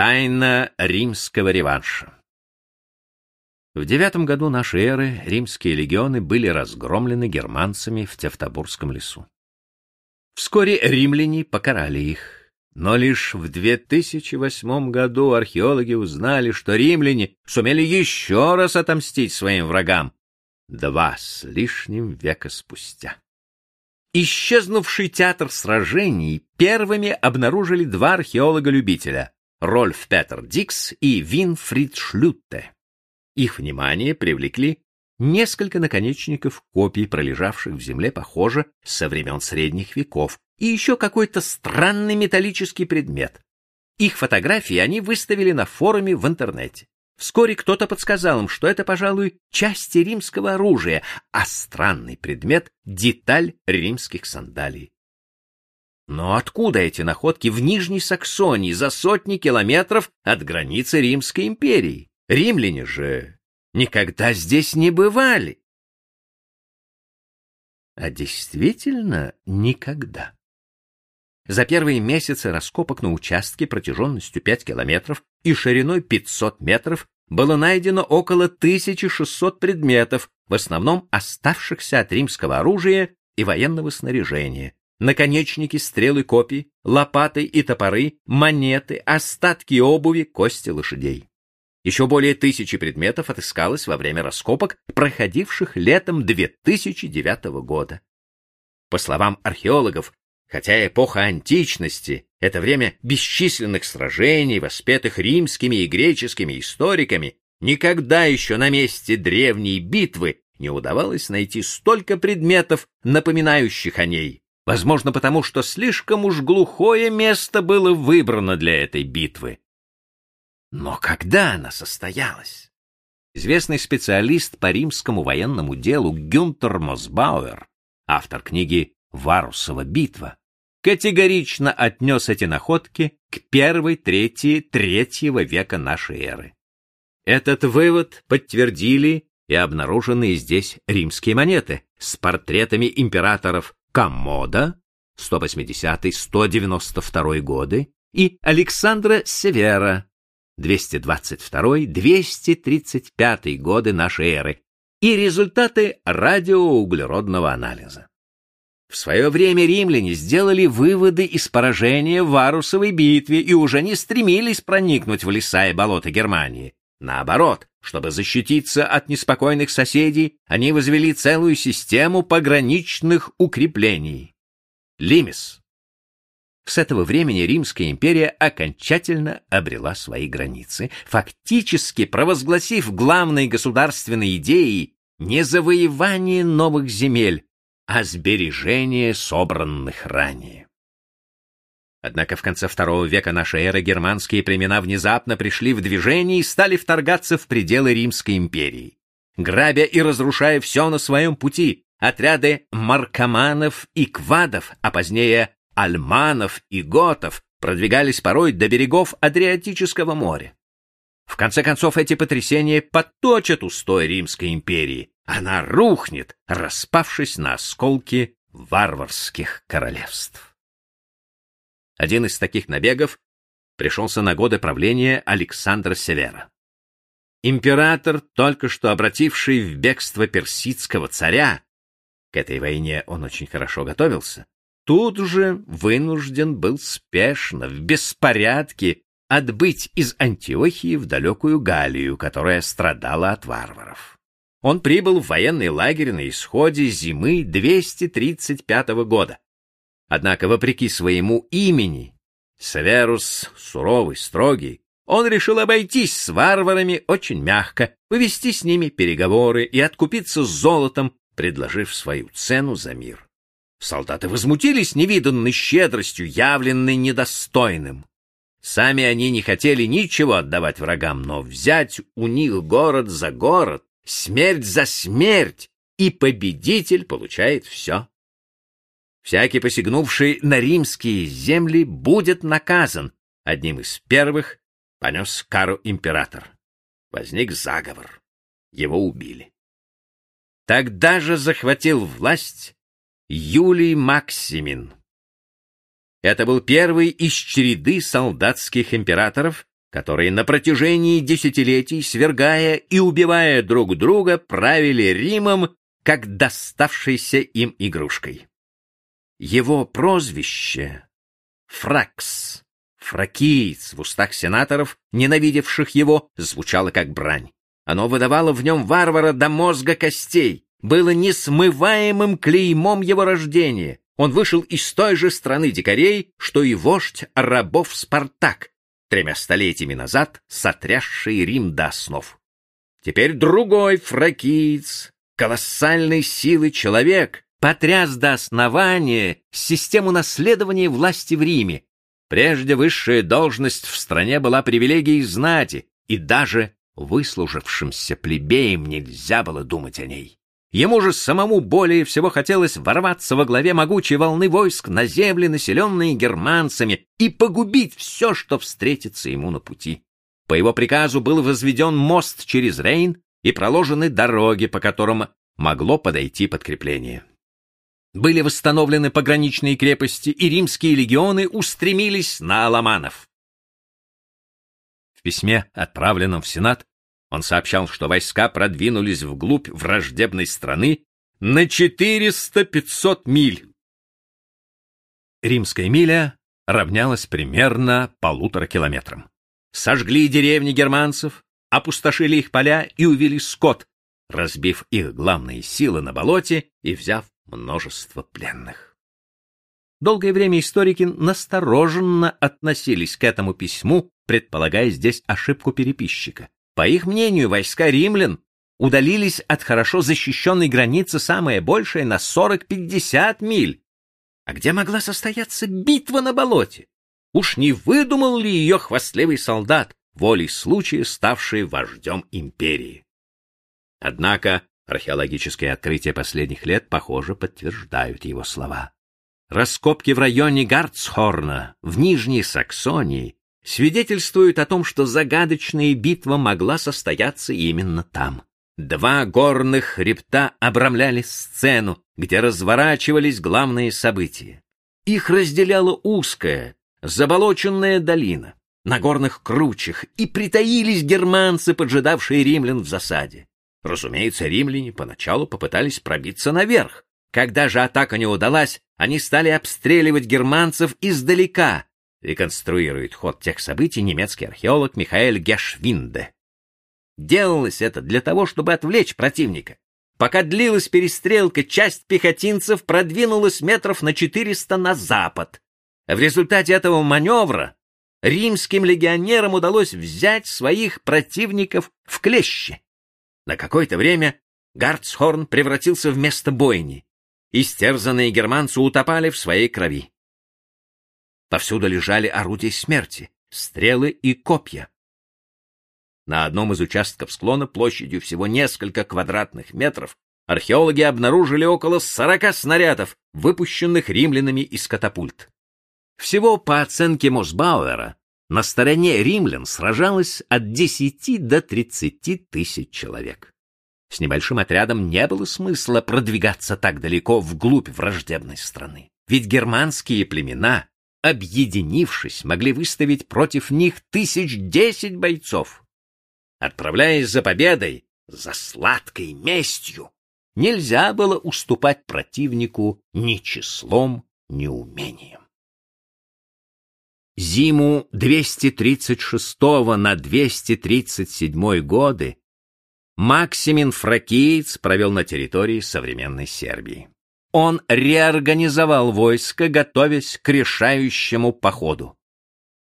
Тайна римского реванша. В девятом году нашей эры римские легионы были разгромлены германцами в Тевтобурском лесу. Вскоре римляне покарали их, но лишь в 2008 году археологи узнали, что римляне сумели еще раз отомстить своим врагам два с лишним века спустя. Исчезнувший театр сражений первыми обнаружили два археолога-любителя Рольф Петер Дикс и Винфрид Шлютте. Их внимание привлекли несколько наконечников копий, пролежавших в земле, похоже, со времен средних веков, и еще какой-то странный металлический предмет. Их фотографии они выставили на форуме в интернете. Вскоре кто-то подсказал им, что это, пожалуй, части римского оружия, а странный предмет — деталь римских сандалий. Но откуда эти находки в Нижней Саксонии за сотни километров от границы Римской империи? Римляне же никогда здесь не бывали. А действительно никогда. За первые месяцы раскопок на участке протяженностью 5 километров и шириной 500 метров было найдено около 1600 предметов, в основном оставшихся от римского оружия и военного снаряжения. Наконечники, стрелы копий, лопаты и топоры, монеты, остатки обуви, кости лошадей. Еще более тысячи предметов отыскалось во время раскопок, проходивших летом 2009 года. По словам археологов, Хотя эпоха античности — это время бесчисленных сражений, воспетых римскими и греческими историками, никогда еще на месте древней битвы не удавалось найти столько предметов, напоминающих о ней. Возможно, потому что слишком уж глухое место было выбрано для этой битвы. Но когда она состоялась? Известный специалист по римскому военному делу Гюнтер Мосбауэр, автор книги «Варусова битва», категорично отнес эти находки к первой трети третьего века нашей эры. Этот вывод подтвердили и обнаруженные здесь римские монеты с портретами императоров Коммода 180-192 годы и Александра Севера 222-235 годы нашей эры и результаты радиоуглеродного анализа. В свое время римляне сделали выводы из поражения в Варусовой битве и уже не стремились проникнуть в леса и болота Германии. Наоборот, чтобы защититься от неспокойных соседей, они возвели целую систему пограничных укреплений. Лимис. С этого времени Римская империя окончательно обрела свои границы, фактически провозгласив главной государственной идеей не завоевание новых земель, а сбережение собранных ранее. Однако в конце второго века нашей эры германские племена внезапно пришли в движение и стали вторгаться в пределы Римской империи. Грабя и разрушая все на своем пути, отряды маркоманов и квадов, а позднее альманов и готов продвигались порой до берегов Адриатического моря. В конце концов, эти потрясения подточат устой Римской империи, она рухнет, распавшись на осколки варварских королевств. Один из таких набегов пришелся на годы правления Александра Севера. Император, только что обративший в бегство персидского царя, к этой войне он очень хорошо готовился, тут же вынужден был спешно, в беспорядке, отбыть из Антиохии в далекую Галлию, которая страдала от варваров. Он прибыл в военный лагерь на исходе зимы 235 года. Однако, вопреки своему имени, Северус, суровый, строгий, он решил обойтись с варварами очень мягко, повести с ними переговоры и откупиться золотом, предложив свою цену за мир. Солдаты возмутились невиданной щедростью, явленной недостойным. Сами они не хотели ничего отдавать врагам, но взять у них город за город смерть за смерть, и победитель получает все. Всякий, посягнувший на римские земли, будет наказан. Одним из первых понес кару император. Возник заговор. Его убили. Тогда же захватил власть Юлий Максимин. Это был первый из череды солдатских императоров, которые на протяжении десятилетий, свергая и убивая друг друга, правили Римом как доставшейся им игрушкой. Его прозвище — Фракс, фракиец в устах сенаторов, ненавидевших его, звучало как брань. Оно выдавало в нем варвара до мозга костей, было несмываемым клеймом его рождения. Он вышел из той же страны дикарей, что и вождь рабов Спартак, тремя столетиями назад сотрясший Рим до основ. Теперь другой фракиец, колоссальной силы человек, потряс до основания систему наследования власти в Риме. Прежде высшая должность в стране была привилегией знати, и даже выслужившимся плебеям нельзя было думать о ней. Ему же самому более всего хотелось ворваться во главе могучей волны войск на земли, населенные германцами, и погубить все, что встретится ему на пути. По его приказу был возведен мост через Рейн и проложены дороги, по которым могло подойти подкрепление. Были восстановлены пограничные крепости, и римские легионы устремились на аламанов. В письме, отправленном в Сенат, он сообщал, что войска продвинулись вглубь враждебной страны на 400-500 миль. Римская миля равнялась примерно полутора километрам. Сожгли деревни германцев, опустошили их поля и увели скот, разбив их главные силы на болоте и взяв множество пленных. Долгое время историки настороженно относились к этому письму, предполагая здесь ошибку переписчика. По их мнению, войска римлян удалились от хорошо защищенной границы самое большее на 40-50 миль. А где могла состояться битва на болоте? Уж не выдумал ли ее хвастливый солдат, волей случая ставший вождем империи? Однако археологические открытия последних лет, похоже, подтверждают его слова. Раскопки в районе Гарцхорна, в Нижней Саксонии, свидетельствуют о том, что загадочная битва могла состояться именно там. Два горных хребта обрамляли сцену, где разворачивались главные события. Их разделяла узкая, заболоченная долина. На горных кручах и притаились германцы, поджидавшие римлян в засаде. Разумеется, римляне поначалу попытались пробиться наверх. Когда же атака не удалась, они стали обстреливать германцев издалека, реконструирует ход тех событий немецкий археолог Михаэль Гешвинде. Делалось это для того, чтобы отвлечь противника. Пока длилась перестрелка, часть пехотинцев продвинулась метров на 400 на запад. В результате этого маневра римским легионерам удалось взять своих противников в клещи. На какое-то время Гарцхорн превратился в место бойни. Истерзанные германцы утопали в своей крови. Повсюду лежали орудия смерти, стрелы и копья. На одном из участков склона площадью всего несколько квадратных метров археологи обнаружили около сорока снарядов, выпущенных римлянами из катапульт. Всего, по оценке Мосбауэра, на стороне римлян сражалось от 10 до 30 тысяч человек. С небольшим отрядом не было смысла продвигаться так далеко вглубь враждебной страны. Ведь германские племена объединившись, могли выставить против них тысяч десять бойцов. Отправляясь за победой, за сладкой местью, нельзя было уступать противнику ни числом, ни умением. Зиму 236 на 237 годы Максимин Фракиец провел на территории современной Сербии он реорганизовал войско, готовясь к решающему походу.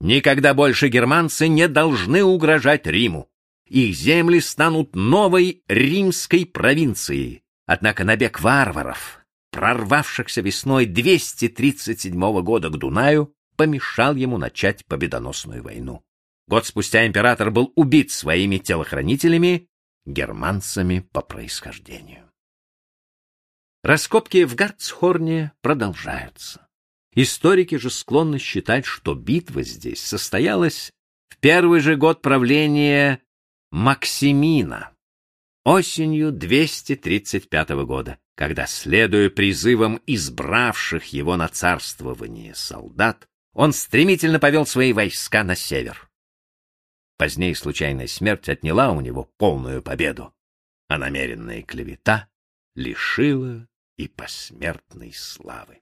Никогда больше германцы не должны угрожать Риму. Их земли станут новой римской провинцией. Однако набег варваров, прорвавшихся весной 237 года к Дунаю, помешал ему начать победоносную войну. Год спустя император был убит своими телохранителями, германцами по происхождению. Раскопки в Гарцхорне продолжаются. Историки же склонны считать, что битва здесь состоялась в первый же год правления Максимина, осенью 235 года, когда, следуя призывам избравших его на царствование солдат, он стремительно повел свои войска на север. Позднее случайная смерть отняла у него полную победу, а намеренная клевета лишила и посмертной славы.